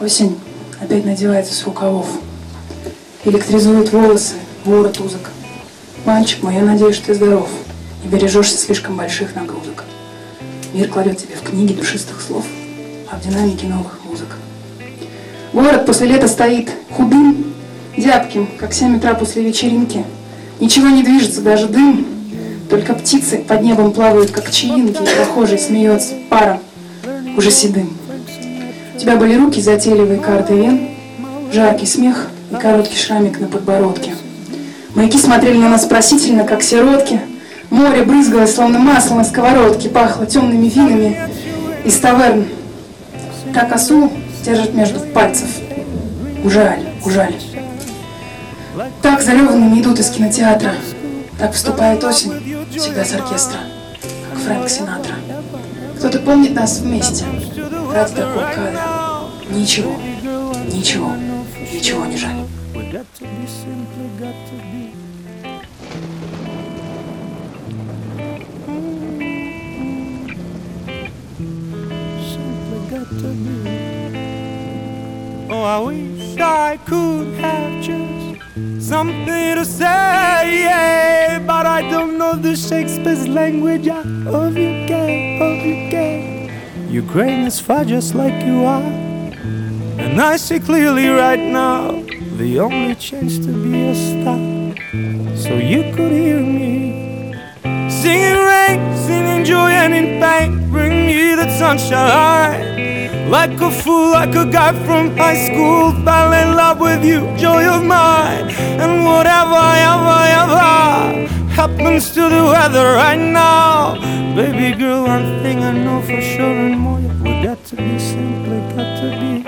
Осень опять надевается с рукавов. Электризует волосы, ворот узок. Мальчик мой, я надеюсь, что ты здоров. Не бережешься слишком больших нагрузок. Мир кладет тебе в книги душистых слов, а в динамике новых музык. Город после лета стоит худым, зябким, как семь утра после вечеринки. Ничего не движется, даже дым. Только птицы под небом плавают, как чаинки, и прохожий смеется паром, уже седым. Тебя были руки затейливые карты вен, жаркий смех и короткий шрамик на подбородке. Маяки смотрели на нас просительно, как сиротки. Море брызгалось, словно масло на сковородке, пахло темными винами из таверн. Как осу держит между пальцев. Ужаль, ужаль. Так зареванными идут из кинотеатра. Так вступает осень, всегда с оркестра, как Фрэнк Синатра. Кто-то помнит нас вместе ради такого кадра. Ничего, ничего, ничего не жаль. Oh, I wish I could have just something to say, but I don't know the Shakespeare's language. I hope you can, hope you can. You're great as far just like you are, and I see clearly right now the only chance to be a star. So you could hear me singing rain, singing joy and in pain. Bring me the sunshine. Like a fool, like a guy from high school, fell in love with you, joy of mine. And whatever, ever, ever happens to the weather right now, baby girl, one thing I know for sure and more, we got to be simply got to be.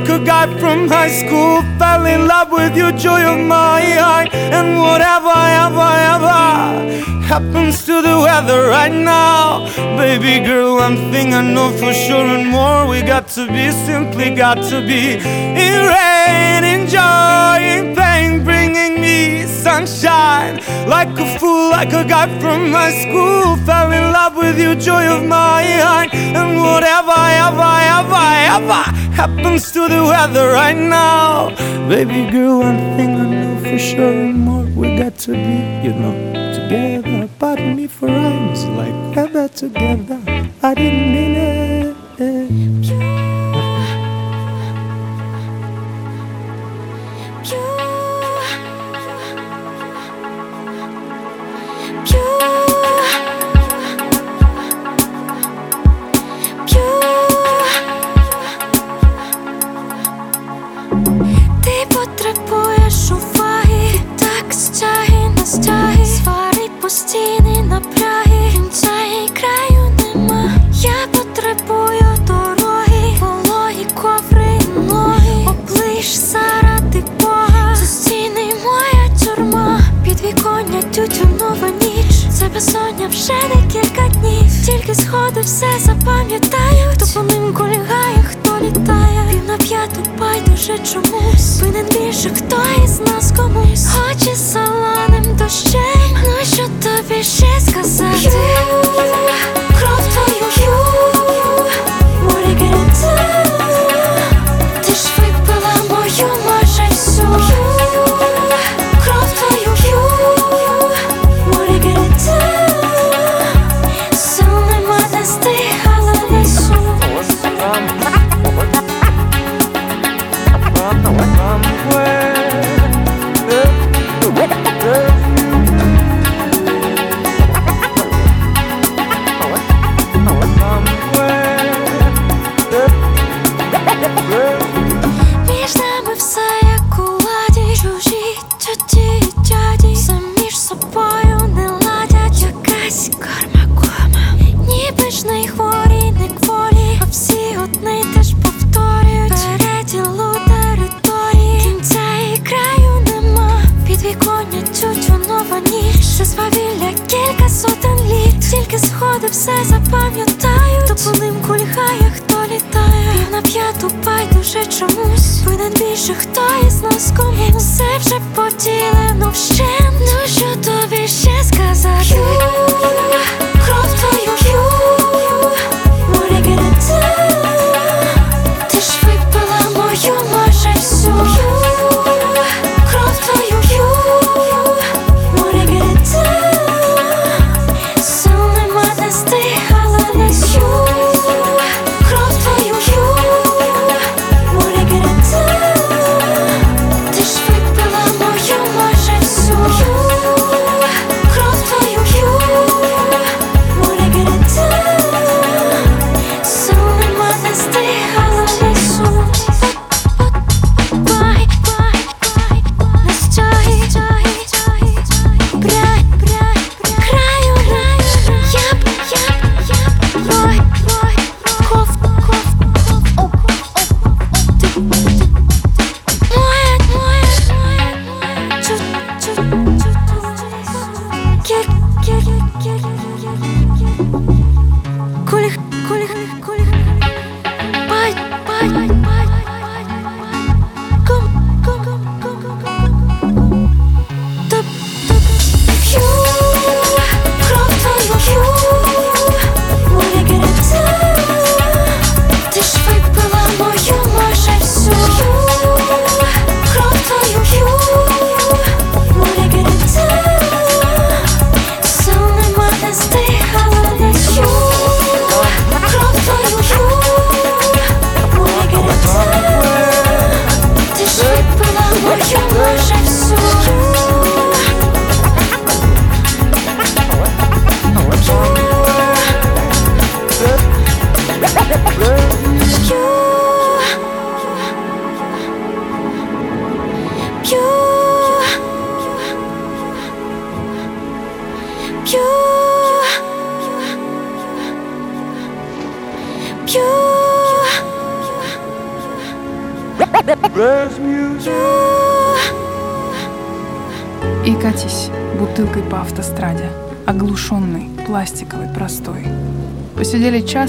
Like a guy from high school, fell in love with you, joy of my heart. And whatever, ever, ever happens to the weather right now, baby girl, one thing I know for sure and more, we got to be, simply got to be in rain, in joy, in pain, bringing me sunshine. Like a fool, like a guy from high school, fell in love with you, joy of my heart. And whatever, ever, ever, ever happens to the weather right now, baby girl, one thing I know for sure and more, we got to be, you know, together. Pardon me for rhymes like weather together. I didn't mean it. rzeczą.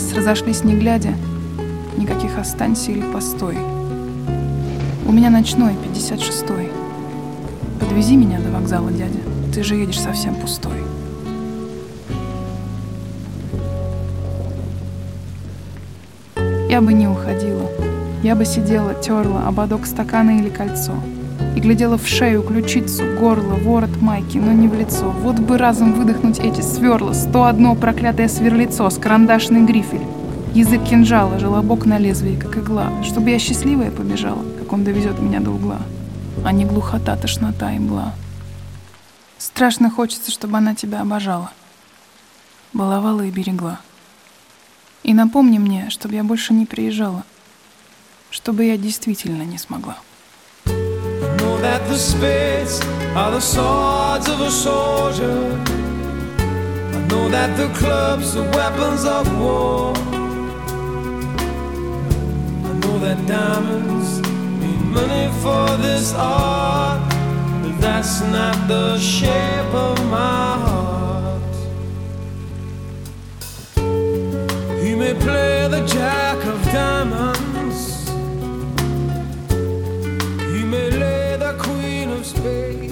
Час, разошлись не глядя, никаких останься или постой. У меня ночной, 56-й. Подвези меня до вокзала, дядя, ты же едешь совсем пустой. Я бы не уходила. Я бы сидела, терла ободок стакана или кольцо. И глядела в шею, ключицу, горло, ворот майки, но не в лицо. Вот бы разом выдохнуть эти сверла, сто одно проклятое сверлицо с карандашный грифель. Язык кинжала, желобок на лезвии, как игла, чтобы я счастливая побежала, как он довезет меня до угла, а не глухота, тошнота и мгла. Страшно хочется, чтобы она тебя обожала, баловала и берегла. И напомни мне, чтобы я больше не приезжала, чтобы я действительно не смогла. That the spades are the swords of a soldier. I know that the clubs are weapons of war. I know that diamonds mean money for this art, but that's not the shape of my heart. He may play the jack of diamonds. He may lay space.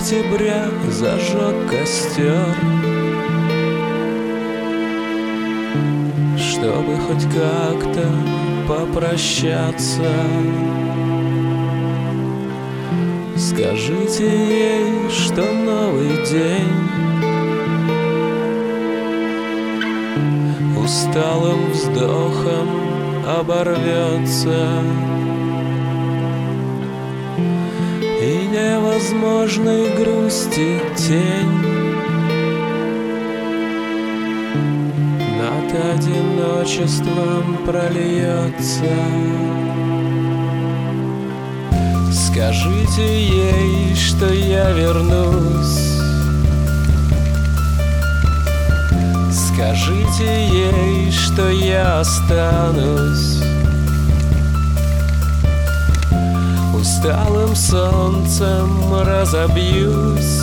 Октября зажег костер. Чтобы хоть как-то попрощаться. Скажите ей, что новый день. Усталым вздохом оборвется невозможной грусти тень. Над одиночеством прольется. Скажите ей, что я вернусь. Скажите ей, что я останусь Усталым солнцем разобьюсь.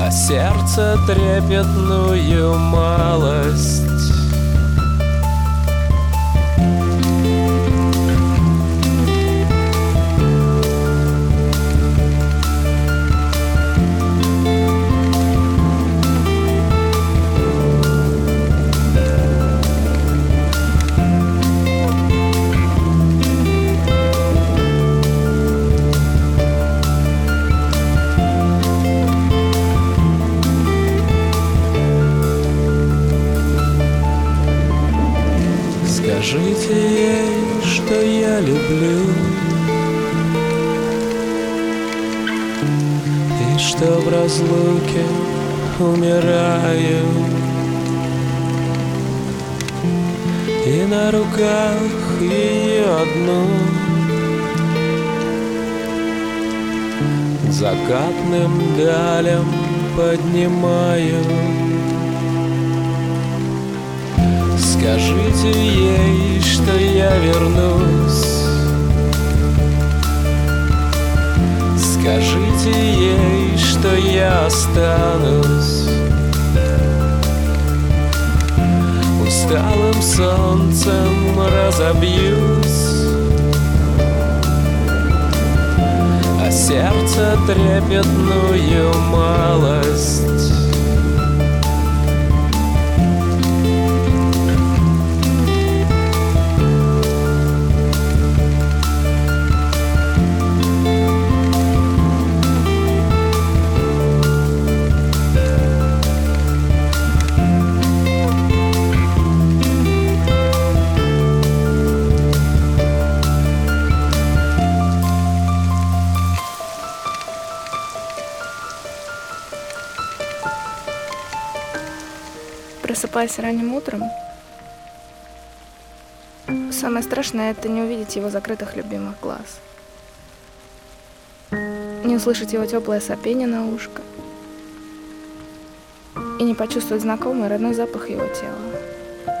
А сердце трепетную малость Закатным далям поднимаю Скажите ей, что я вернусь. Скажите ей, что я останусь. Усталым солнцем разобьюсь сердце трепетную малость Просыпаясь ранним утром, самое страшное это не увидеть его закрытых любимых глаз. Не услышать его теплое сопение на ушко. И не почувствовать знакомый родной запах его тела.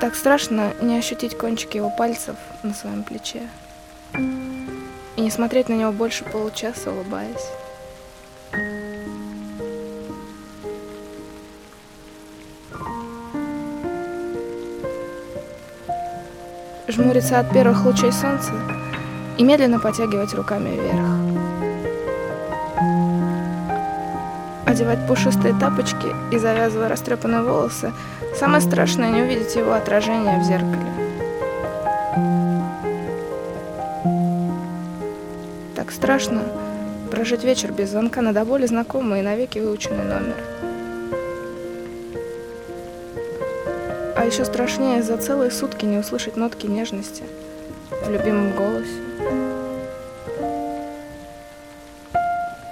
Так страшно не ощутить кончики его пальцев на своем плече. И не смотреть на него больше получаса, улыбаясь. Жмуриться от первых лучей солнца и медленно потягивать руками вверх. Одевать пушистые тапочки и завязывая растрепанные волосы, самое страшное не увидеть его отражение в зеркале. Так страшно прожить вечер без звонка на до боли знакомый и навеки выученный номер. Еще страшнее за целые сутки не услышать нотки нежности в любимом голосе.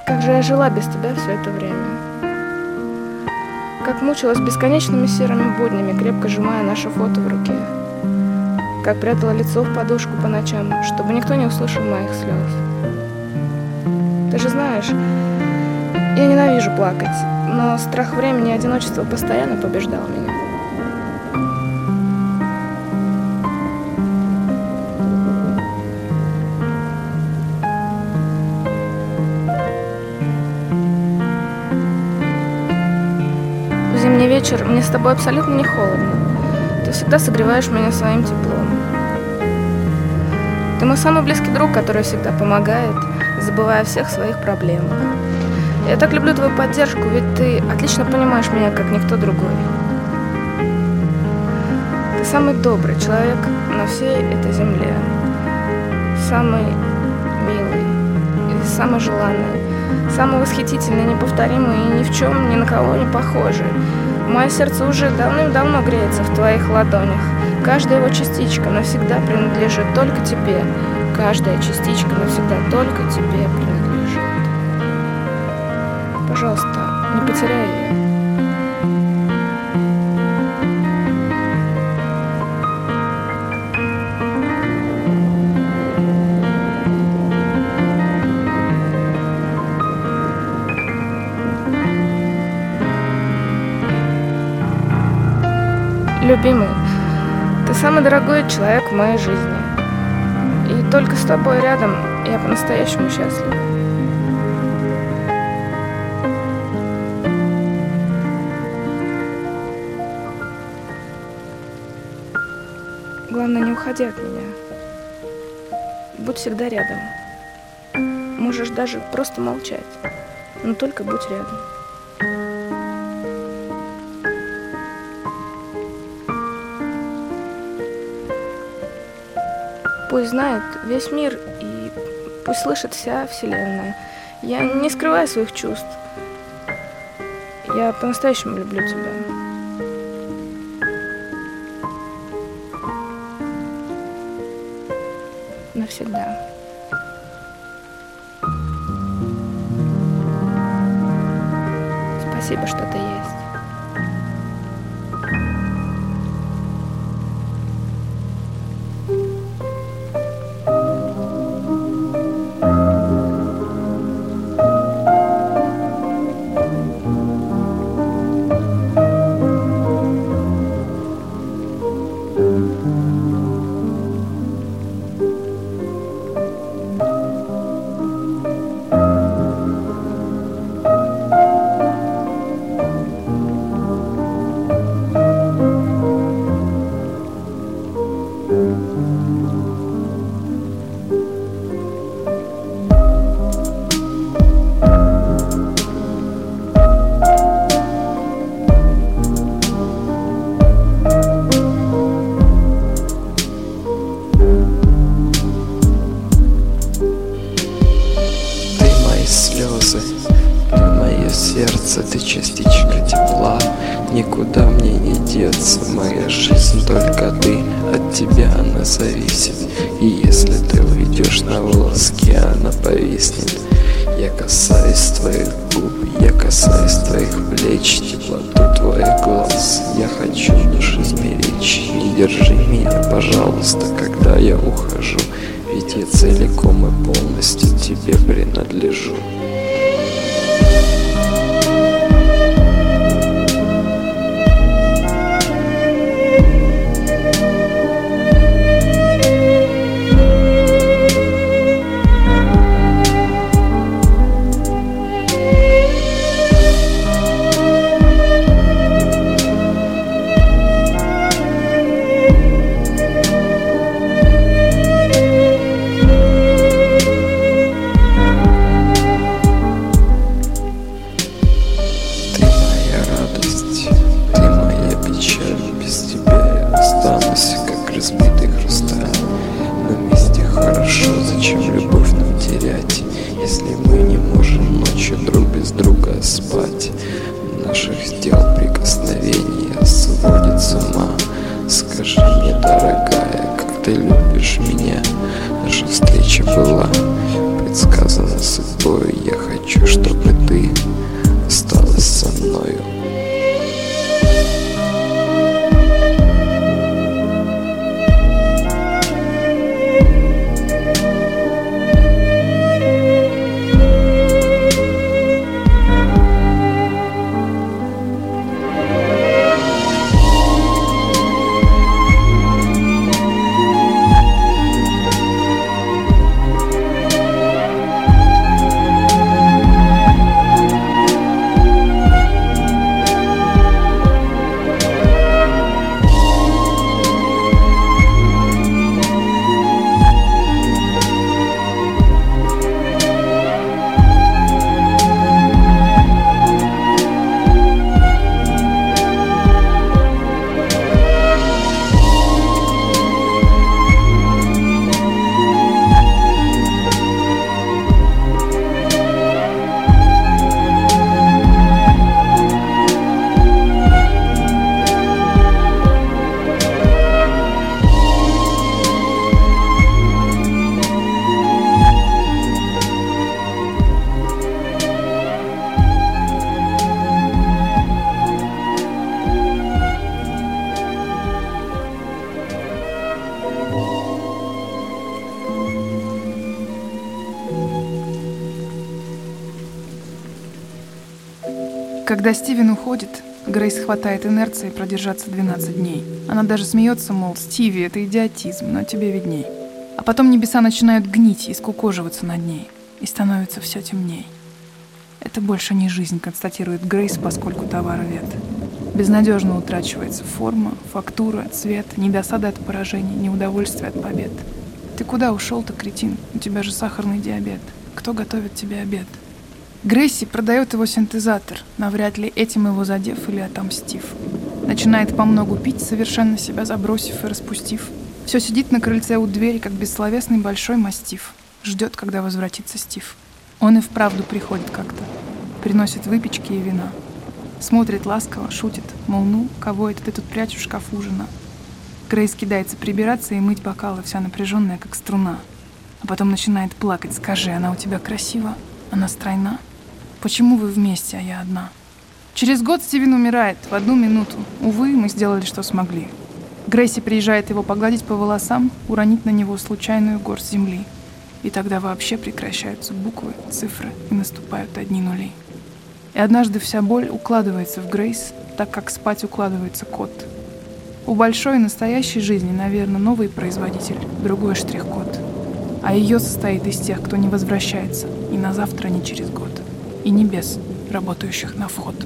Как же я жила без тебя все это время? Как мучилась бесконечными серыми буднями, крепко сжимая наше фото в руке. Как прятала лицо в подушку по ночам, чтобы никто не услышал моих слез. Ты же знаешь, я ненавижу плакать, но страх времени и одиночества постоянно побеждал меня. Вечер мне с тобой абсолютно не холодно. Ты всегда согреваешь меня своим теплом. Ты мой самый близкий друг, который всегда помогает, забывая о всех своих проблемах. Я так люблю твою поддержку, ведь ты отлично понимаешь меня, как никто другой. Ты самый добрый человек на всей этой земле. Самый милый и самый желанный. Самый восхитительный, неповторимый и ни в чем ни на кого не похожий. Мое сердце уже давным-давно греется в твоих ладонях. Каждая его частичка навсегда принадлежит только тебе. Каждая частичка навсегда только тебе принадлежит. Пожалуйста, не потеряй ее. Любимый, ты самый дорогой человек в моей жизни. И только с тобой рядом я по-настоящему счастлива. Главное, не уходи от меня. Будь всегда рядом. Можешь даже просто молчать, но только будь рядом. Пусть знает весь мир и пусть слышит вся Вселенная. Я не скрываю своих чувств. Я по-настоящему люблю тебя. Когда Стивен уходит, Грейс хватает инерции продержаться 12 дней. Она даже смеется, мол, Стиви, это идиотизм, но тебе видней. А потом небеса начинают гнить и скукоживаться над ней. И становится все темней. Это больше не жизнь, констатирует Грейс, поскольку товар вет. Безнадежно утрачивается форма, фактура, цвет, ни досада от поражений, ни удовольствия от побед. Ты куда ушел-то, кретин? У тебя же сахарный диабет. Кто готовит тебе обед? Грейси продает его синтезатор, навряд ли этим его задев или отомстив. Начинает по многу пить, совершенно себя забросив и распустив. Все сидит на крыльце у двери, как бессловесный большой мастиф. Ждет, когда возвратится Стив. Он и вправду приходит как-то. Приносит выпечки и вина. Смотрит ласково, шутит, мол, ну, кого это ты тут прячешь в шкафу, жена? Грейс кидается прибираться и мыть бокалы, вся напряженная, как струна. А потом начинает плакать. Скажи, она у тебя красива? Она стройна? Почему вы вместе, а я одна? Через год Стивен умирает, в одну минуту. Увы, мы сделали, что смогли. Грейси приезжает его погладить по волосам, уронить на него случайную горсть земли. И тогда вообще прекращаются буквы, цифры и наступают одни нули. И однажды вся боль укладывается в Грейс, так как спать укладывается кот. У большой настоящей жизни, наверное, новый производитель, другой штрих-код. А ее состоит из тех, кто не возвращается ни на завтра, ни через год. И небес, работающих на вход.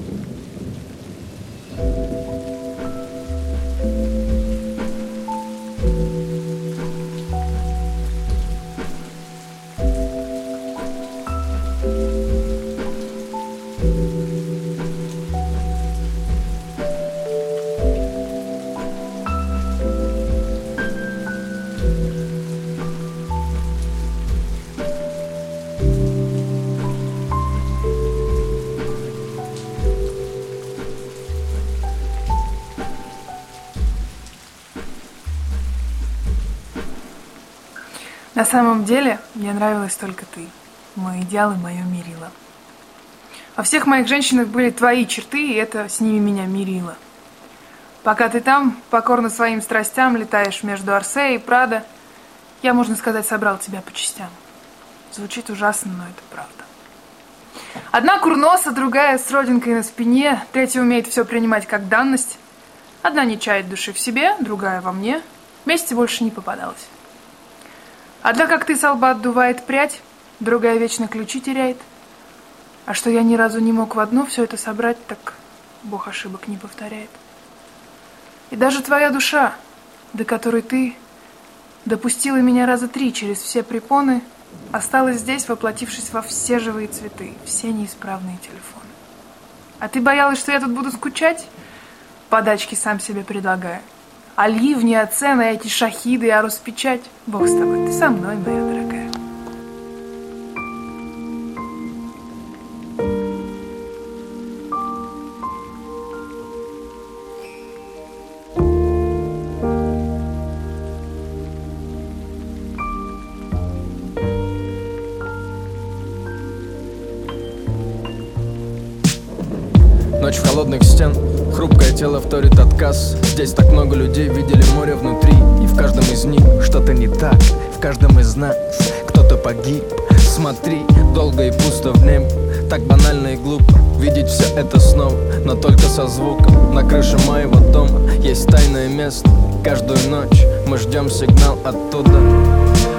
Самом деле, мне нравилась только ты. Мой идеал и мое мерило. Во всех моих женщинах были твои черты, и это с ними меня мирило. Пока ты там, покорно своим страстям, летаешь между Арсе и Прадо, я, можно сказать, собрал тебя по частям. Звучит ужасно, но это правда. Одна курноса, другая с родинкой на спине, третья умеет все принимать как данность. Одна не чает души в себе, другая во мне. Вместе больше не попадалась. Одна, как ты, с лба отдувает прядь, другая вечно ключи теряет. А что я ни разу не мог в одно все это собрать, так Бог ошибок не повторяет. И даже твоя душа, до которой ты допустила меня раза три через все препоны, осталась здесь, воплотившись во все живые цветы, все неисправные телефоны. А ты боялась, что я тут буду скучать? Подачки сам себе предлагаю. А ливни, оцены, эти шахиды, а распечать. Бог с тобой, ты со мной, моя дорогая. Место Каждую ночь мы ждем сигнал оттуда.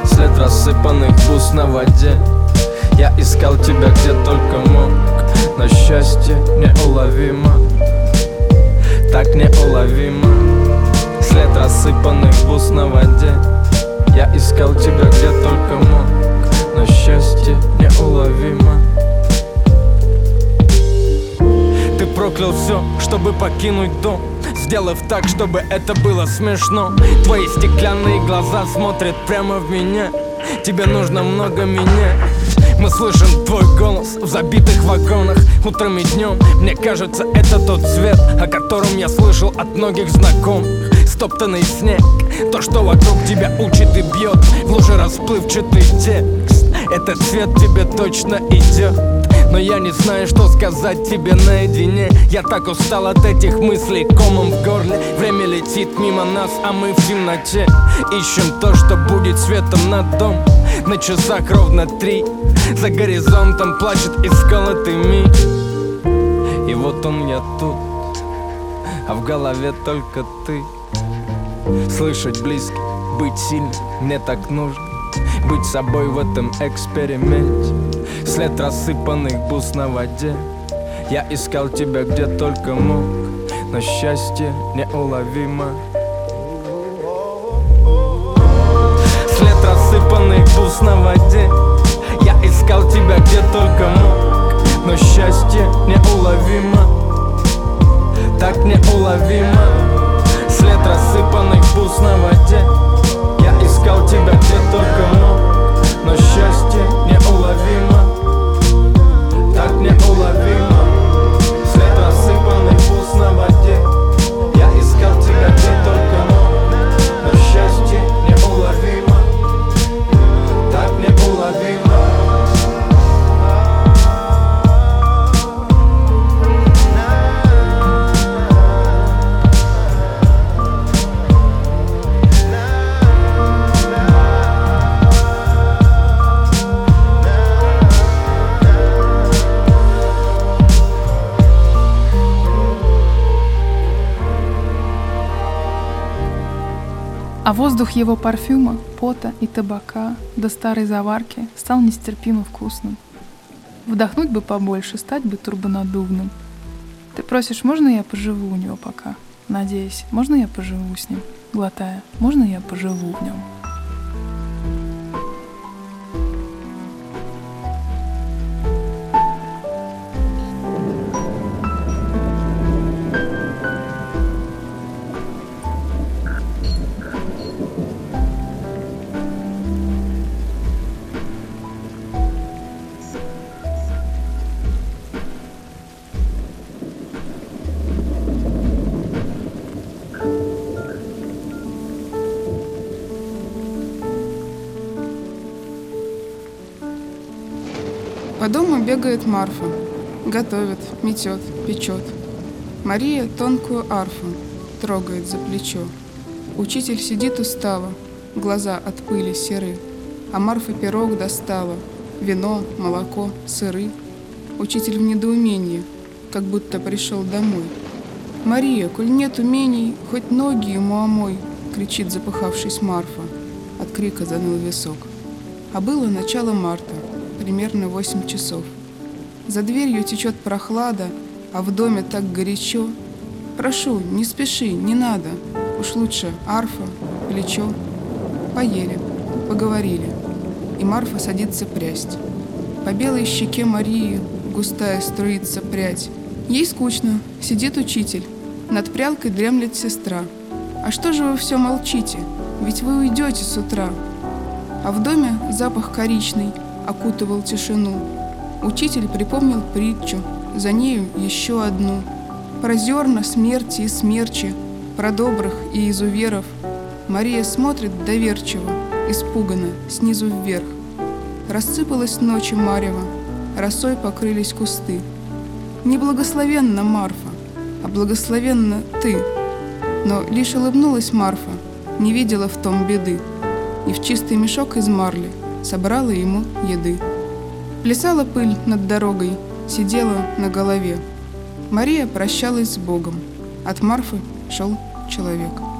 След рассыпанных бус на воде. Я искал тебя где только мог. Но счастье неуловимо. Так неуловимо. След рассыпанных бус на воде. Я искал тебя где только мог. Но счастье неуловимо. Ты проклял все, чтобы покинуть дом Сделав так, чтобы это было смешно. Твои стеклянные глаза смотрят прямо в меня. Тебе нужно много меня. Мы слышим твой голос в забитых вагонах Утром и днем, мне кажется, это тот цвет О котором я слышал от многих знакомых. Стоптанный снег, то, что вокруг тебя учит и бьет. В луже расплывчатый текст. Этот цвет тебе точно идет но я не знаю, что сказать тебе наедине. Я так устал от этих мыслей комом в горле. Время летит мимо нас, а мы в темноте. Ищем то, что будет светом над дом. На часах ровно три. За горизонтом плачет исколотый миг. И вот он я тут. А в голове только ты. Слышать близких, быть сильным Мне так нужно. Быть собой в этом эксперименте След рассыпанных бус на воде. Я искал тебя где только мог Но счастье неуловимо. След рассыпанных бус на воде. Я искал тебя где только мог Но счастье неуловимо. Так неуловимо. След рассыпанных бус на воде. Я искал тебя где только мог Но счастье А воздух его парфюма, пота и табака до старой заварки стал нестерпимо вкусным. Вдохнуть бы побольше, стать бы турбонадувным. Ты просишь, можно я поживу у него пока? Надеюсь, можно я поживу с ним? Глотая, можно я поживу в нем? По дому бегает Марфа. Готовит, метет, печет. Мария тонкую арфу трогает за плечо. Учитель сидит устало, глаза от пыли серы. А Марфа пирог достала, вино, молоко, сыры. Учитель в недоумении, как будто пришел домой. «Мария, коль нет умений, хоть ноги ему омой!» — кричит запыхавшись Марфа. От крика заныл висок. А было начало марта, примерно 8 часов. За дверью течет прохлада, а в доме так горячо. Прошу, не спеши, не надо. Уж лучше арфа, плечо. Поели, поговорили. И Марфа садится прясть. По белой щеке Марии густая струится прядь. Ей скучно, сидит учитель. Над прялкой дремлет сестра. А что же вы все молчите? Ведь вы уйдете с утра. А в доме запах коричный окутывал тишину. Учитель припомнил притчу, за нею еще одну. Про зерна смерти и смерчи, про добрых и изуверов. Мария смотрит доверчиво, испуганно, снизу вверх. Рассыпалась ночи марево, росой покрылись кусты. Неблагословенна Марфа, а благословенна ты. Но лишь улыбнулась Марфа, не видела в том беды, и в чистый мешок из марли собрала ему еды. Плясала пыль над дорогой, сидела на голове. Мария прощалась с Богом. От Марфы шел человек.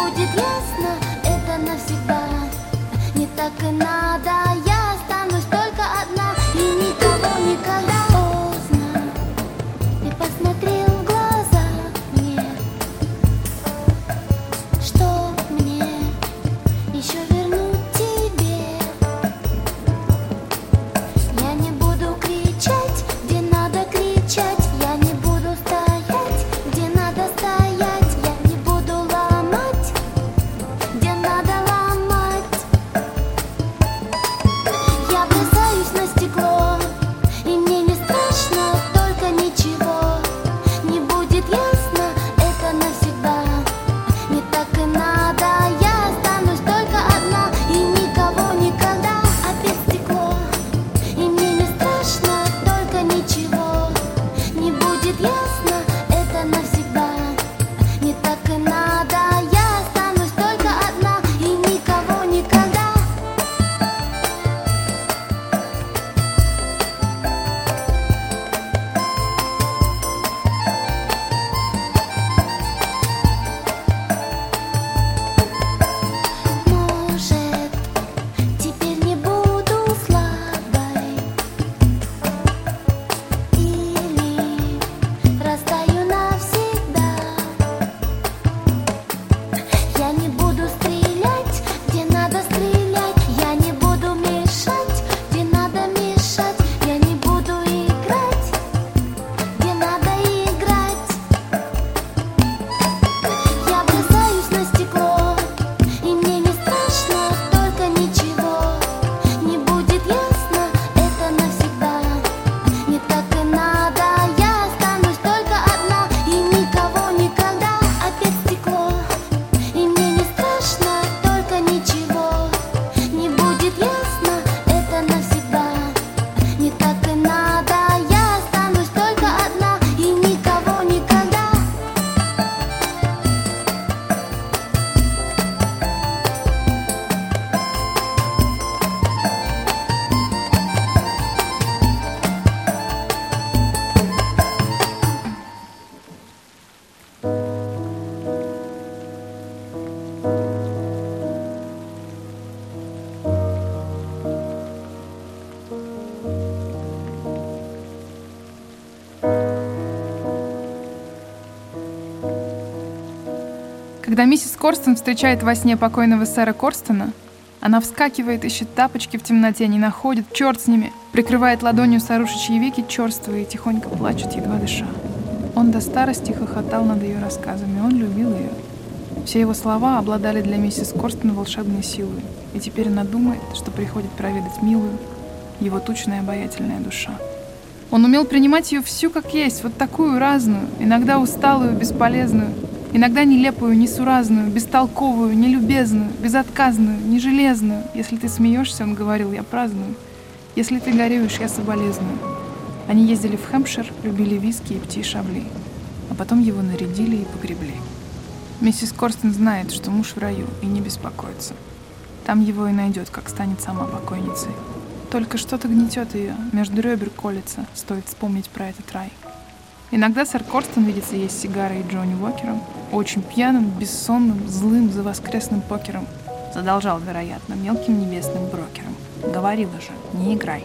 Будет ясно, это навсегда. Не так и надо, Корстон встречает во сне покойного сэра Корстона, она вскакивает, ищет тапочки в темноте, не находит, черт с ними, прикрывает ладонью сорушечьи веки черствые и тихонько плачет, едва дыша. Он до старости хохотал над ее рассказами, он любил ее. Все его слова обладали для миссис Корстон волшебной силой, и теперь она думает, что приходит проведать милую, его тучная обаятельная душа. Он умел принимать ее всю как есть, вот такую разную, иногда усталую, бесполезную, иногда нелепую, несуразную, бестолковую, нелюбезную, безотказную, нежелезную. Если ты смеешься, он говорил, я праздную. Если ты горюешь, я соболезную. Они ездили в Хэмпшир, любили виски и птичьи шабли. А потом его нарядили и погребли. Миссис Корстен знает, что муж в раю, и не беспокоится. Там его и найдет, как станет сама покойницей. Только что-то гнетет ее, между ребер колется, стоит вспомнить про этот рай. Иногда сэр Корстон видится с сигарой и Джонни Уокером, очень пьяным, бессонным, злым за воскресным покером. Задолжал, вероятно, мелким небесным брокером. Говорила же, не играй.